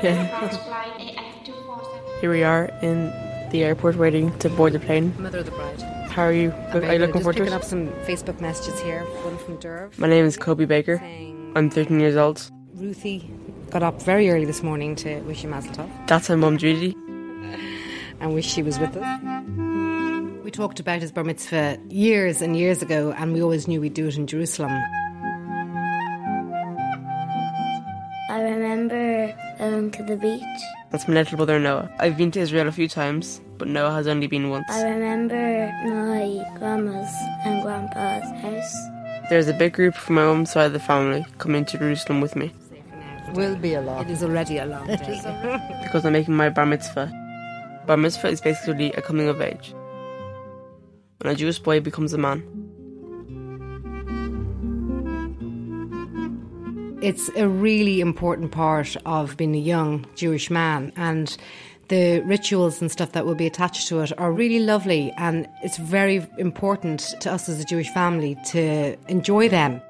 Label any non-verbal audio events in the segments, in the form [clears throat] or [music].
Here we are in the airport waiting to board the plane. Mother of the bride. How are you? Are you looking forward to picking it? up some Facebook messages here. One from Derv. My name is Kobe Baker. I'm 13 years old. Ruthie got up very early this morning to wish you Mazel Tov That's my mum Judy. [laughs] and wish she was with us. We talked about his bar mitzvah years and years ago, and we always knew we'd do it in Jerusalem. The beach. That's my little brother Noah. I've been to Israel a few times, but Noah has only been once. I remember my grandma's and grandpa's house. There's a big group from my mum's side of the family coming to Jerusalem with me Will be a lot. It is already a long day. [laughs] because I'm making my bar mitzvah. Bar mitzvah is basically a coming of age. When a Jewish boy becomes a man. It's a really important part of being a young Jewish man and the rituals and stuff that will be attached to it are really lovely and it's very important to us as a Jewish family to enjoy them.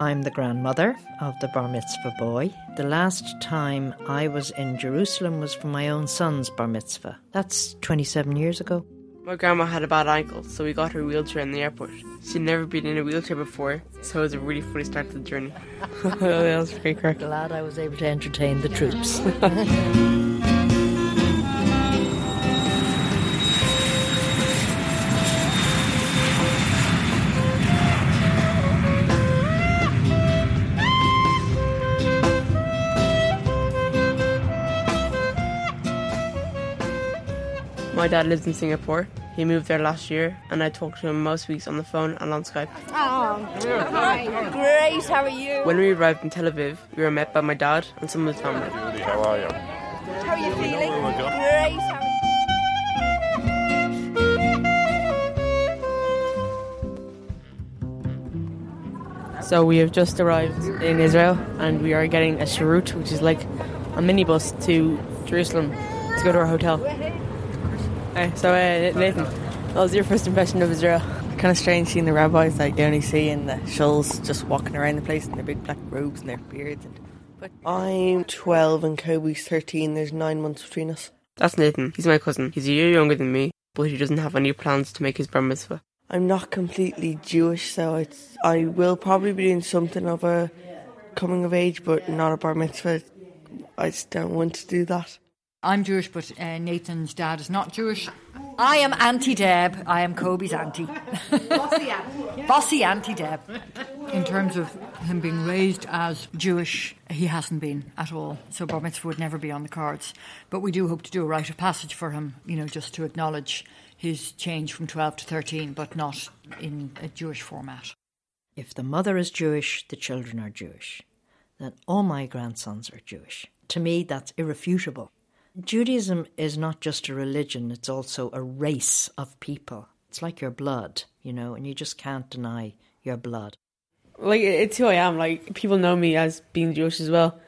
I'm the grandmother of the bar mitzvah boy. The last time I was in Jerusalem was for my own son's bar mitzvah. That's 27 years ago. My grandma had a bad ankle, so we got her wheelchair in the airport. She'd never been in a wheelchair before, so it was a really funny start to the journey. [laughs] that was pretty correct. Glad I was able to entertain the troops. [laughs] My dad lives in Singapore. He moved there last year, and I talk to him most weeks on the phone and on Skype. Oh, great, how are you? When we arrived in Tel Aviv, we were met by my dad and some of his family. How are you feeling? Great, how are you? So we have just arrived in Israel, and we are getting a sharut, which is like a minibus to Jerusalem to go to our hotel. Hey, so uh, Nathan, what was your first impression of Israel? kind of strange seeing the rabbis like you only see in the shuls just walking around the place in their big black robes and their beards. And, but I'm 12 and Kobe's 13. There's nine months between us. That's Nathan. He's my cousin. He's a year younger than me, but he doesn't have any plans to make his bar mitzvah. I'm not completely Jewish, so it's I will probably be doing something of a coming of age, but not a bar mitzvah. I just don't want to do that. I'm Jewish, but uh, Nathan's dad is not Jewish. I am Auntie Deb. I am Kobe's auntie. Bossy Auntie [laughs] Deb. In terms of him being raised as Jewish, he hasn't been at all. So Bar Mitzvah would never be on the cards. But we do hope to do a rite of passage for him, you know, just to acknowledge his change from 12 to 13, but not in a Jewish format. If the mother is Jewish, the children are Jewish. Then all my grandsons are Jewish. To me, that's irrefutable. Judaism is not just a religion, it's also a race of people. It's like your blood, you know, and you just can't deny your blood. Like it's who I am. Like people know me as being Jewish as well,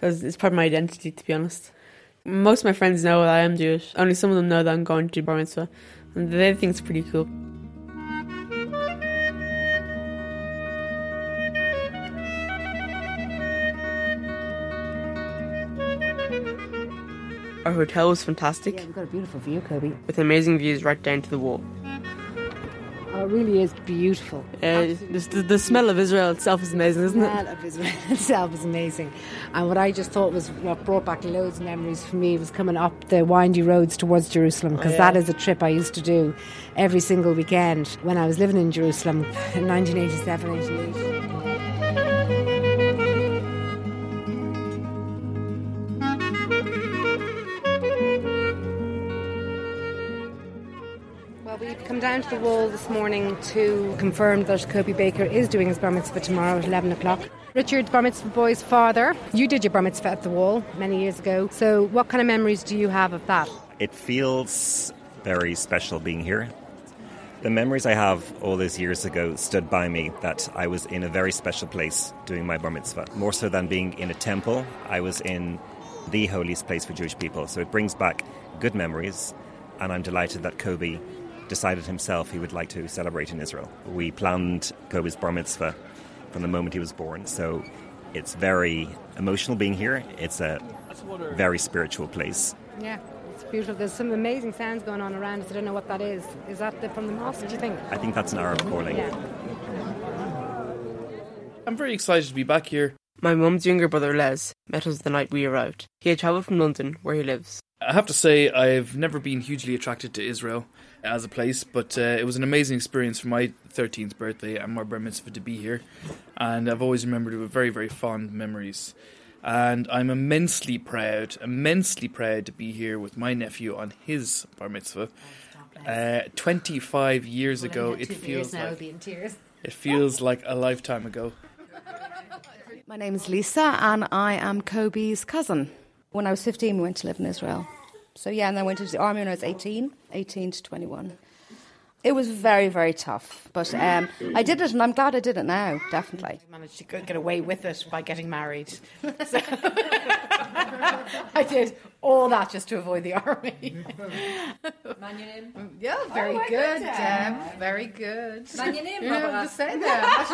so it's, part of my identity. To be honest, most of my friends know that I am Jewish. Only some of them know that I'm going to bar mitzvah, and they think it's pretty cool. Our hotel was fantastic, We've got a beautiful view, Kobe. with amazing views right down to the wall. Oh, it really is beautiful. Uh, the, the, the smell of Israel itself is amazing, isn't it? The smell of Israel [laughs] itself is amazing. And what I just thought was what brought back loads of memories for me was coming up the windy roads towards Jerusalem because yeah. that is a trip I used to do every single weekend when I was living in Jerusalem [laughs] in 1987, 88. To the wall this morning to confirm that Kobe Baker is doing his bar mitzvah tomorrow at 11 o'clock. Richard, bar mitzvah boy's father, you did your bar mitzvah at the wall many years ago. So, what kind of memories do you have of that? It feels very special being here. The memories I have all those years ago stood by me that I was in a very special place doing my bar mitzvah. More so than being in a temple, I was in the holiest place for Jewish people. So it brings back good memories, and I'm delighted that Kobe decided himself he would like to celebrate in Israel. We planned Kobe's bar mitzvah from the moment he was born, so It's very emotional being here. It's a very spiritual place. Yeah, it's beautiful. There's some amazing sounds going on around us. I don't know what that is. Is that the, from the mosque, do you think? I think that's an Arab calling. Yeah. I'm very excited to be back here. My mum's younger brother Les met us the night we arrived. He had travelled from London, where he lives. I have to say, I've never been hugely attracted to Israel as a place, but uh, it was an amazing experience for my 13th birthday and my bar mitzvah to be here. And I've always remembered it with very, very fond memories. And I'm immensely proud, immensely proud to be here with my nephew on his bar mitzvah. Uh, 25 years ago, it feels like tears. it feels like a lifetime ago. My name is Lisa, and I am Kobe's cousin. When I was 15, we went to live in Israel. So, yeah, and then I went into the army when I was 18, 18 to 21. It was very, very tough, but um, I did it, and I'm glad I did it now, definitely. I managed to get away with it by getting married. [laughs] So- I did all that just to avoid the army. Yeah, very Oh, good, Deb. Very good. Manyanim, [laughs] Yeah, I'm just saying that.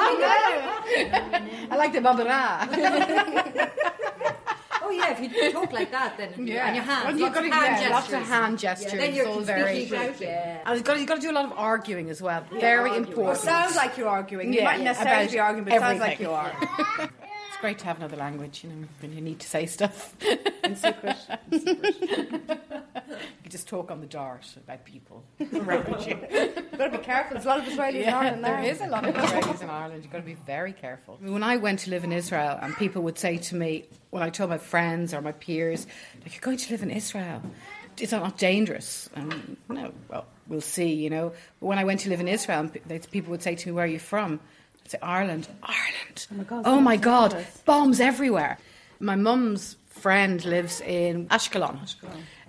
[laughs] I like the Barbara. Oh yeah, if you talk like that, then Yeah. and your hands, Well, you've lots got of to- hand yeah, lots of gestures. hand gestures. Yeah, then you're all very it. And you've got, you've got to do a lot of arguing as well. very important. It sounds like you're arguing. You Yeah, might yeah, necessarily be arguing, but it sounds like you are. [laughs] It's great to have another language, you know, when you need to say stuff. In secret. You can just talk on the dart about people [laughs] around you. You've got to be careful. There's a lot of Israelis in Ireland there now. is a lot of Israelis in Ireland. You've got to be very careful. When I went to live in Israel, and people would say to me, when I told my friends or my peers, like, "You're going to live in Israel, is that not dangerous?" And no, well, we'll see, you know. But when I went to live in Israel, and pe- they- people would say to me, "Where are you from?" I'd say, "Ireland, Ireland." Oh my God, Oh my God, dangerous. bombs everywhere. My mum's friend lives in Ashkelon.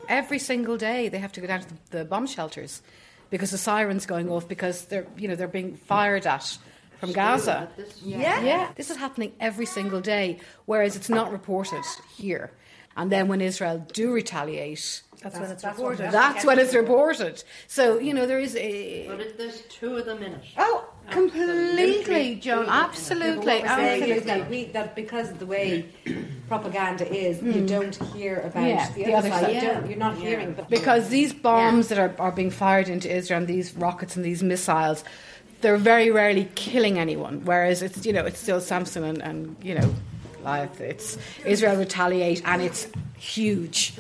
Every single day, they have to go down to the, the bomb shelters because the sirens going off because they're you know they're being fired at from Gaza. Yeah. Yeah, this is happening every single day, whereas it's not reported here. And then when Israel do retaliate, That's when it's reported. that's when it's reported. So you know there is a But it, there's two of them in it. oh Oh, completely, Joan, absolutely, What we're saying absolutely. that, because of the way [clears throat] propaganda is, you mm. don't hear about. Yeah, the, the other other side. side. You you're not hearing. But because these bombs that are, are being fired into Israel, and these rockets and these missiles, they're very rarely killing anyone. Whereas it's you know it's still Samson and, and you know, It's Israel retaliate, and it's huge.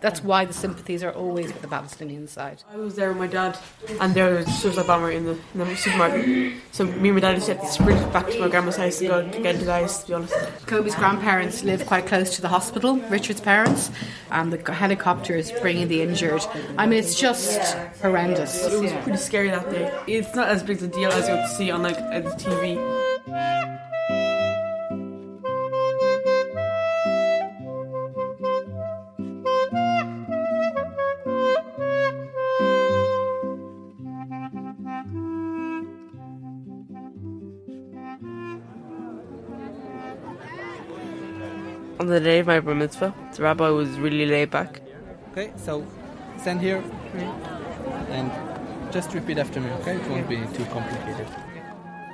That's why the sympathies are always with the Palestinian side. I was there with my dad, and there was a suicide bomber in the, in the supermarket. So me and my dad just had to sprint back to my grandma's house to go to get into the house, to be honest. Kobe's grandparents live quite close to the hospital, Richard's parents, and the helicopter is bringing the injured. I mean, it's just horrendous. It was pretty scary that day. It's not as big a deal as you would see on like the TV. On the day of my bar mitzvah, the rabbi was really laid back. Okay, so stand here and just repeat after me, okay? It won't be too complicated.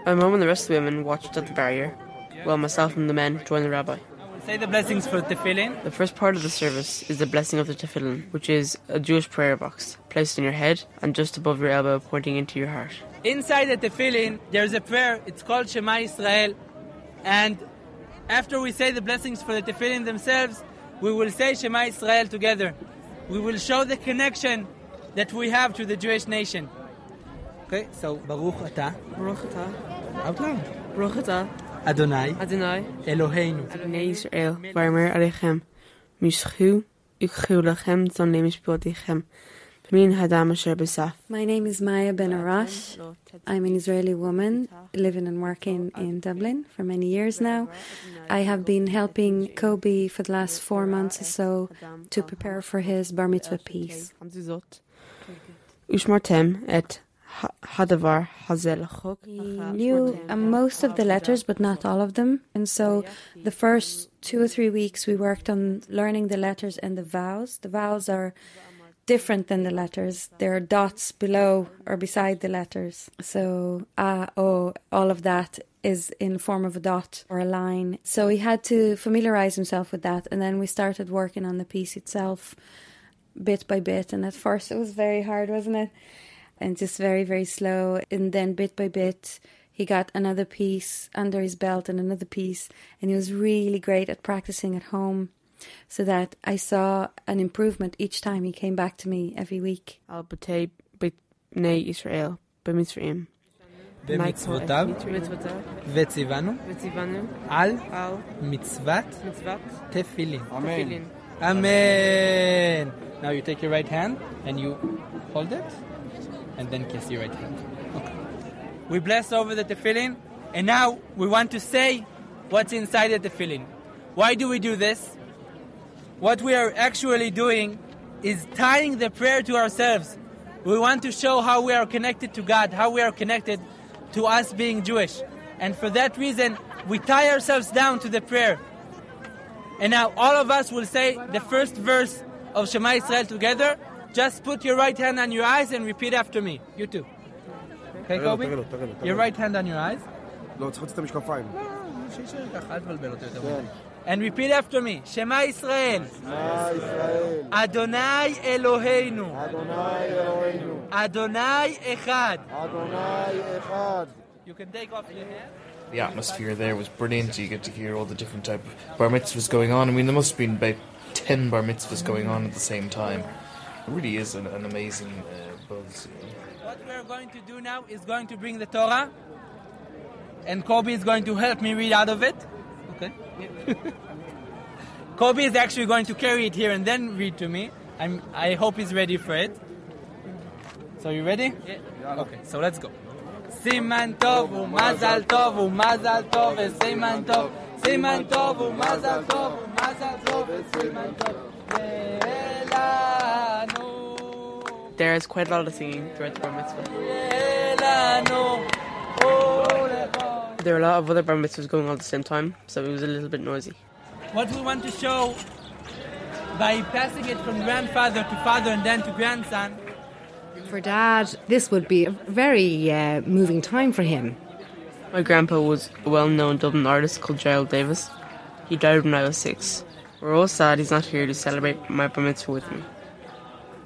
My mom and the rest of the women watched at the barrier, while myself and the men joined the rabbi. Say the blessings for the tefillin. The first part of the service is the blessing of the tefillin, which is a Jewish prayer box placed on your head and just above your elbow, pointing into your heart. Inside the tefillin, there's a prayer. It's called Shema Israel. And after we say the blessings for the tefillin themselves, we will say Shema Israel together. We will show the connection that we have to the Jewish nation. Okay, so Baruch Atah. Baruch atah, Out loud. Baruch atah, Adonai. Adonai, Eloheinu. Adonai Israel, Varmer Alechem, Mischu, Ukchu Lachem, Zonim Ishbodichem, Min Hadam Asher Besaf. My name is Maya Ben Arash. I'm an Israeli woman living and working in Dublin for many years now. I have been helping Kobe for the last four months or so to prepare for his bar mitzvah piece. Ushmartem et Hadavar Hazel He knew uh, most of the letters, but not all of them. And so the first two or three weeks we worked on learning the letters and the vowels. The vowels are different than the letters. There are dots below or beside the letters. So a, o, all of that is in form of a dot or a line. So he had to familiarize himself with that, and then we started working on the piece itself, bit by bit. And at first, it was very hard, wasn't it? And just very, very slow. And then bit by bit, he got another piece under his belt and another piece, and he was really great at practicing at home So that I saw an improvement each time he came back to me every week. Al Batei B'nai Israel B'Mitzrayim. במצוותיו וציוונו על מצוות תפילין. Tefillin. Amen. Now you take your right hand and you hold it and then kiss your right hand. We bless over the tefillin, and now we want to say what's inside the tefillin. Why do we do this? What we are actually doing is tying the prayer to ourselves. We want to show how we are connected to God, how we are connected to us being Jewish. And for that reason, we tie ourselves down to the prayer. And now all of us will say the first verse of Shema Israel together. Just put your right hand on your eyes and repeat after me. You too. Okay, תראה לו, Kobe? תראה לו, תראה לו, תראה Your לו. right hand on your eyes. לא, צריך להוציא את המשקפיים. שישאר ככה, אל תבלבל אותו יותר מדי. and repeat after me, Shema Israel. Adonai Eloheinu. Adonai Eloheinu. Adonai Echad. Adonai Echad. You can take off your hand. The atmosphere there was brilliant. You get to hear all the different type of bar mitzvahs going on. I mean, there must have been about ten bar mitzvahs going on at the same time. It really is an, an amazing uh, buzz. What we are going to do now is going to bring the Torah, and Kobe is going to help me read out of it. Okay. [laughs] Kobe is actually going to carry it here and then read to me. I'm, I hope he's ready for it. So you ready? Yeah. Okay, so let's go. סימן טוב ומזל טוב ומזל טוב וסימן טוב סימן טוב ומזל טוב ומזל טוב וסימן טוב יהיה לנו There's quite a lot of singing throughout the bar mitzvah. there were a lot of other bar mitzvahs going on at the same time, so it was a little bit noisy. What we want to show by passing it from grandfather to father and then to grandson. For dad, this would be a very uh, moving time for him. My grandpa was a well known Dublin artist called Gerald Davis. He died when I was six. We're all sad he's not here to celebrate my bar mitzvah with me.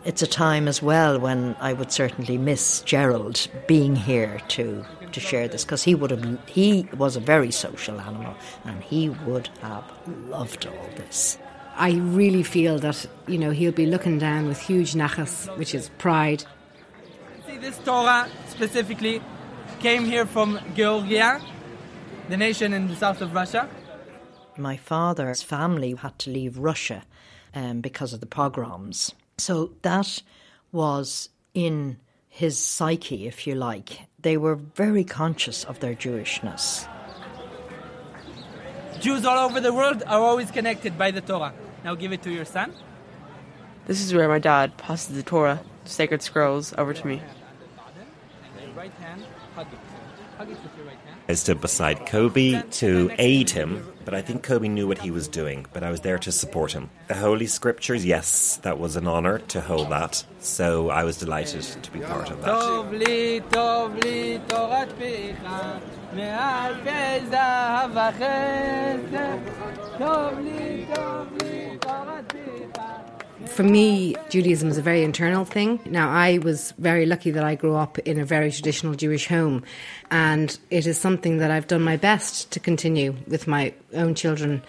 It's a time as well when I would certainly miss Gerald being here to to share this because he would have he was a very social animal and he would have loved all this. I really feel that, you know, he'll be looking down with huge nachas, which is pride. See, this Torah specifically came here from Georgia, the nation in the south of Russia. My father's family had to leave Russia um, because of the pogroms. So that was in his psyche, if you like. They were very conscious of their Jewishness. Jews all over the world are always connected by the Torah. Now give it to your son. This is where my dad passes the Torah, the sacred scrolls, over to me. Right hand, hug it. Hug it with your right hand. I stood beside Kobe to aid him, but I think Kobe knew what he was doing, but I was there to support him. The Holy Scriptures, yes, that was an honour to hold that, so I was delighted to be part of that. For me, Judaism is a very internal thing. Now, I was very lucky that I grew up in a very traditional Jewish home, and it is something that I've done my best to continue with my own children.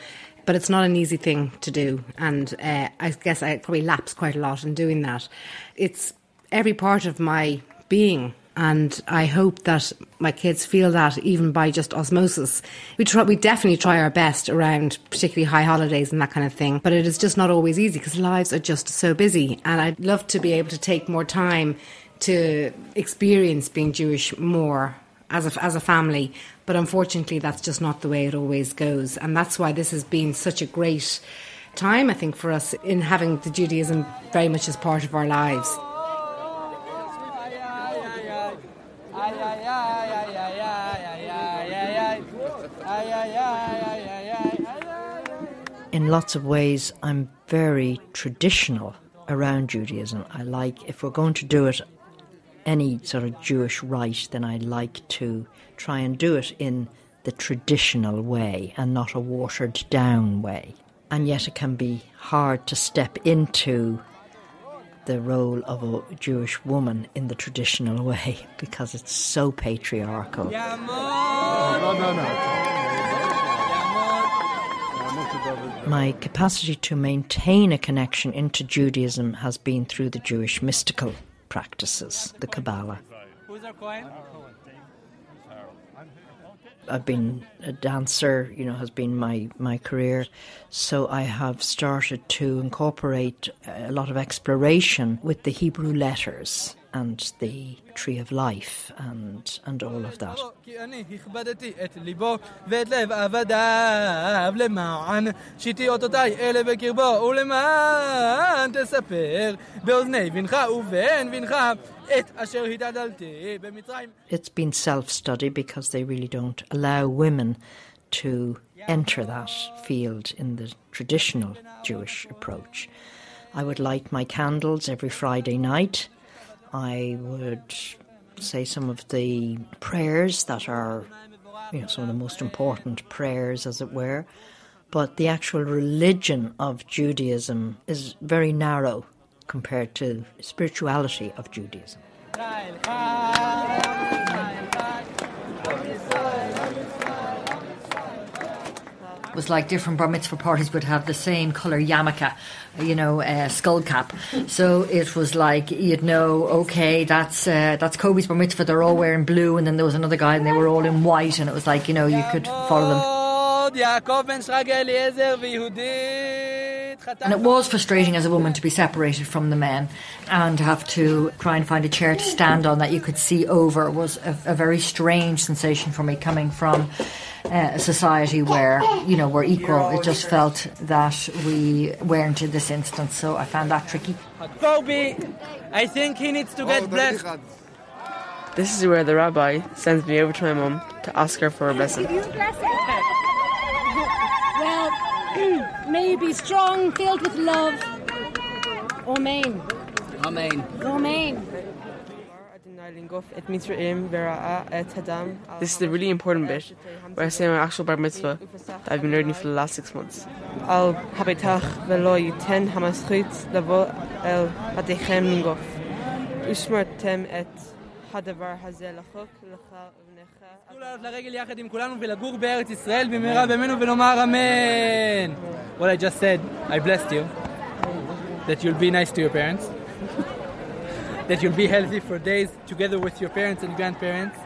But it's not an easy thing to do, and uh, I guess I probably lapse quite a lot in doing that. It's every part of my being, and I hope that my kids feel that even by just osmosis. We try, we definitely try our best around particularly high holidays and that kind of thing, but it is just not always easy because lives are just so busy. And I'd love to be able to take more time to experience being Jewish more as a, as a family, but unfortunately, that's just not the way it always goes. And that's why this has been such a great time, I think, for us in having the Judaism very much as part of our lives. In lots of ways, I'm very traditional around Judaism. I like, if we're going to do it any sort of Jewish rite, then I like to try and do it in the traditional way and not a watered down way. And yet it can be hard to step into the role of a Jewish woman in the traditional [laughs] way because it's so patriarchal. My capacity to maintain a connection into Judaism has been through the Jewish mystical practices, the Kabbalah. Who's our Kohen? I've been a dancer, you know, has been my, my career. So I have started to incorporate a lot of exploration with the Hebrew letters and the tree of life and, and all of that. It's been self study because they really don't allow women to enter that field in the traditional Jewish approach. I would light my candles every Friday night. I would say some of the prayers that are, you know, some of the most important prayers, as it were. But the actual religion of Judaism is very narrow compared to spirituality of Judaism. Was like different bar mitzvah parties would have the same colour yarmulke, you know, uh, skull cap. So it was like you'd know, okay, that's uh, that's Kobe's bar mitzvah. They're all wearing blue, and then there was another guy, and they were all in white, and it was like you know you could follow them. And it was frustrating as a woman to be separated from the men and have to try and find a chair to stand on that you could see over was a, a very strange sensation for me coming from uh, a society where, you know, we're equal. It just felt that we weren't in this instance, so I found that tricky. Kobe, I think he needs to get blessed. This is where the rabbi sends me over to my mum to ask her for a blessing. Well, may you be strong, filled with love. Amen. Amen. Amen. This is the really important bit where I say my actual bar mitzvah that I've been learning for the last six months. Al habitach velo yiten hamaschut lavo el hadechem mingof. Ushmartem et hadavar hazel lachok lecha תנו לעלות לרגל יחד עם כולנו ולגור בארץ ישראל במהרה בימינו ונאמר אמן. What I just said, I blessed you. That you'll be nice to your parents. [laughs] that you'll be healthy for days together with your parents and grandparents.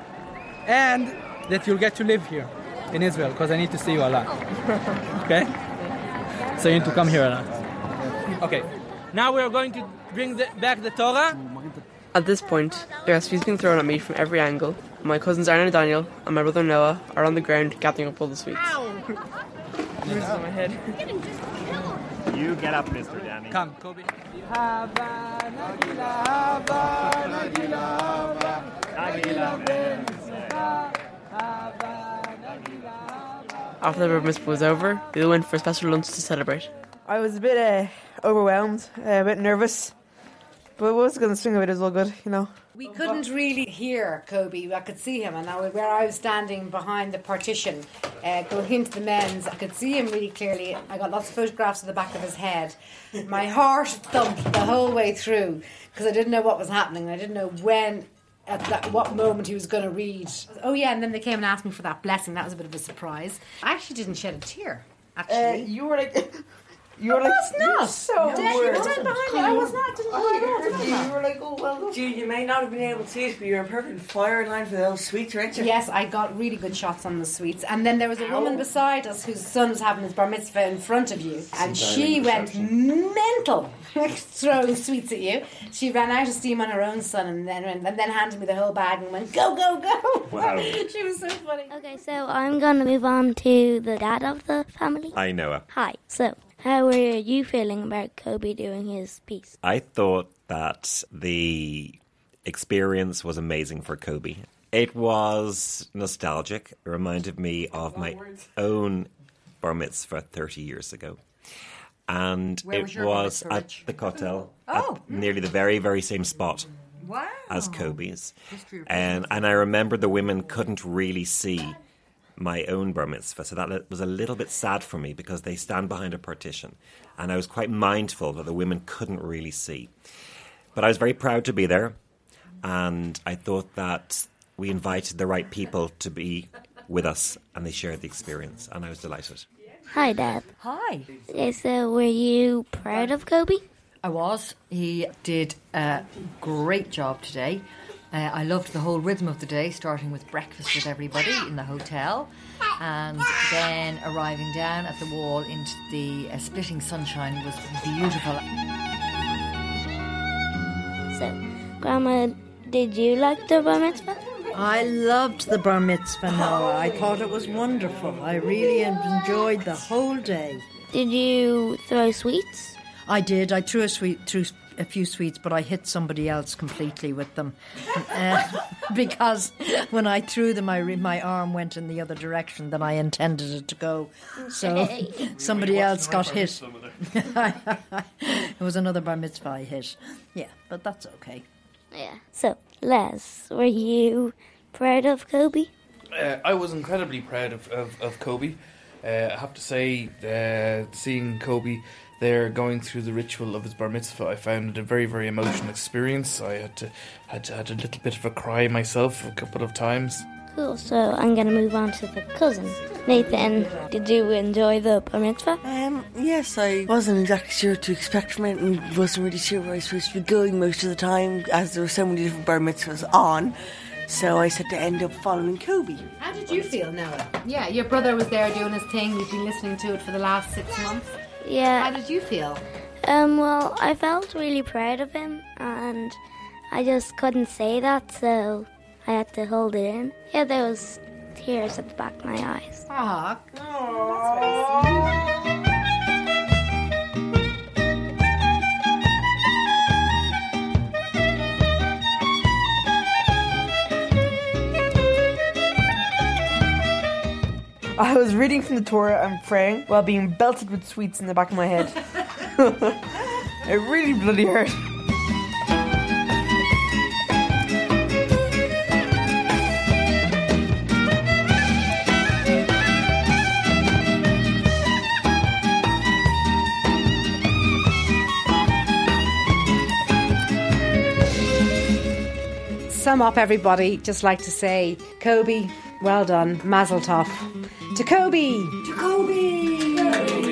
And that you'll get to live here in Israel because I need to see you a lot. [laughs] Okay? So you need to come here a lot. Okay. Now we are going to bring the, back the Torah. At this point, there are sweets being thrown at me from every angle. my cousins Aaron and Daniel and my brother Noah are on the ground gathering up all the sweets. Bruises [laughs] on my head. You get up, Mr. Danny. Come, Kobe. After the bar was over, we went for a special lunch to celebrate. I was a bit uh, overwhelmed, uh, a bit nervous, but once I going to swing of it, it was all good, you know. We couldn't really hear Kobe. I could see him, and I, where I was standing behind the partition, uh, going into the men's, I could see him really clearly. I got lots of photographs of the back of his head. My heart thumped the whole way through because I didn't know what was happening. I didn't know when, at that, what moment he was going to read. Oh yeah, and then they came and asked me for that blessing. That was a bit of a surprise. I actually didn't shed a tear. Actually, you were like. [laughs] You were like, was not. You're so Dad, you weird. were behind me. I was not. Didn't I I You were like, oh well. Gee, you may not have been able to see it, but you're in perfect firing line for those sweets, weren't you? Yes, I got really good shots on the sweets. And then there was a woman beside us whose son was having his bar mitzvah in front of you. And she went mental, [laughs] throwing sweets at you. She ran out of steam on her own son and then, and then handed me the whole bag and went, go, go, go. Wow. [laughs] she was so funny. Okay, so I'm gonna move on to the dad of the family. Hi, Noah. Hi. So, how are you feeling about Kobe doing his piece? I thought that the experience was amazing for Kobe. It was nostalgic. It reminded me of my own bar mitzvah 30 years ago. and Where it your bar was mitzvah, at the Kotel, Oh. at mm. nearly the very, very same spot Wow. as Kobe's. And, and I remember the women couldn't really see my own bar mitzvah, so that was a little bit sad for me because they stand behind a partition, and I was quite mindful that the women couldn't really see. But I was very proud to be there, and I thought that we invited the right people to be with us, and they shared the experience, and I was delighted. Hi, Dad. Hi. Okay, so were you proud of Kobe? I was. He did a great job today. Uh, I loved the whole rhythm of the day, starting with breakfast with everybody in the hotel, and then arriving down at the wall into the uh, splitting sunshine was beautiful. So, Grandma, did you like the bar mitzvah? I loved the bar mitzvah, Noah. I thought it was wonderful. I really enjoyed the whole day. Did you throw sweets? I did. I threw a sweet, threw a few sweets, but I hit somebody else completely with them uh, [laughs] because when I threw them, I re- my arm went in the other direction than I intended it to go. So somebody else got hit. [laughs] it was another bar mitzvah I hit. Yeah, but that's okay. Yeah. So, Les, were you proud of Kobe? Uh, I was incredibly proud of, of, of Kobe. Uh, I have to say, uh, seeing Kobe there going through the ritual of his bar mitzvah, I found it a very, very emotional experience. I had to had, to, had a little bit of a cry myself a couple of times. Cool. So, I'm going to move on to the cousin. Nathan, did you enjoy the bar mitzvah? Um, yes, I wasn't exactly sure what to expect from it and wasn't really sure where I was supposed to be going most of the time as there were so many different bar mitzvahs on. So I said to end up following Kobe. How did you feel, Noah? Yeah, your brother was there doing his thing. You've been listening to it for the last six months. Yeah. How did you feel? Um, well, I felt really proud of him, and I just couldn't say that, so I had to hold it in. Yeah, there was tears at the back of my eyes. Aw. [laughs] I was reading from the Torah and praying while being belted with sweets in the back of my head. [laughs] it really bloody hurt. Sum up, everybody. Just like to say, Kobe, well done, Mazel Tov. Jacoby. Tacobi!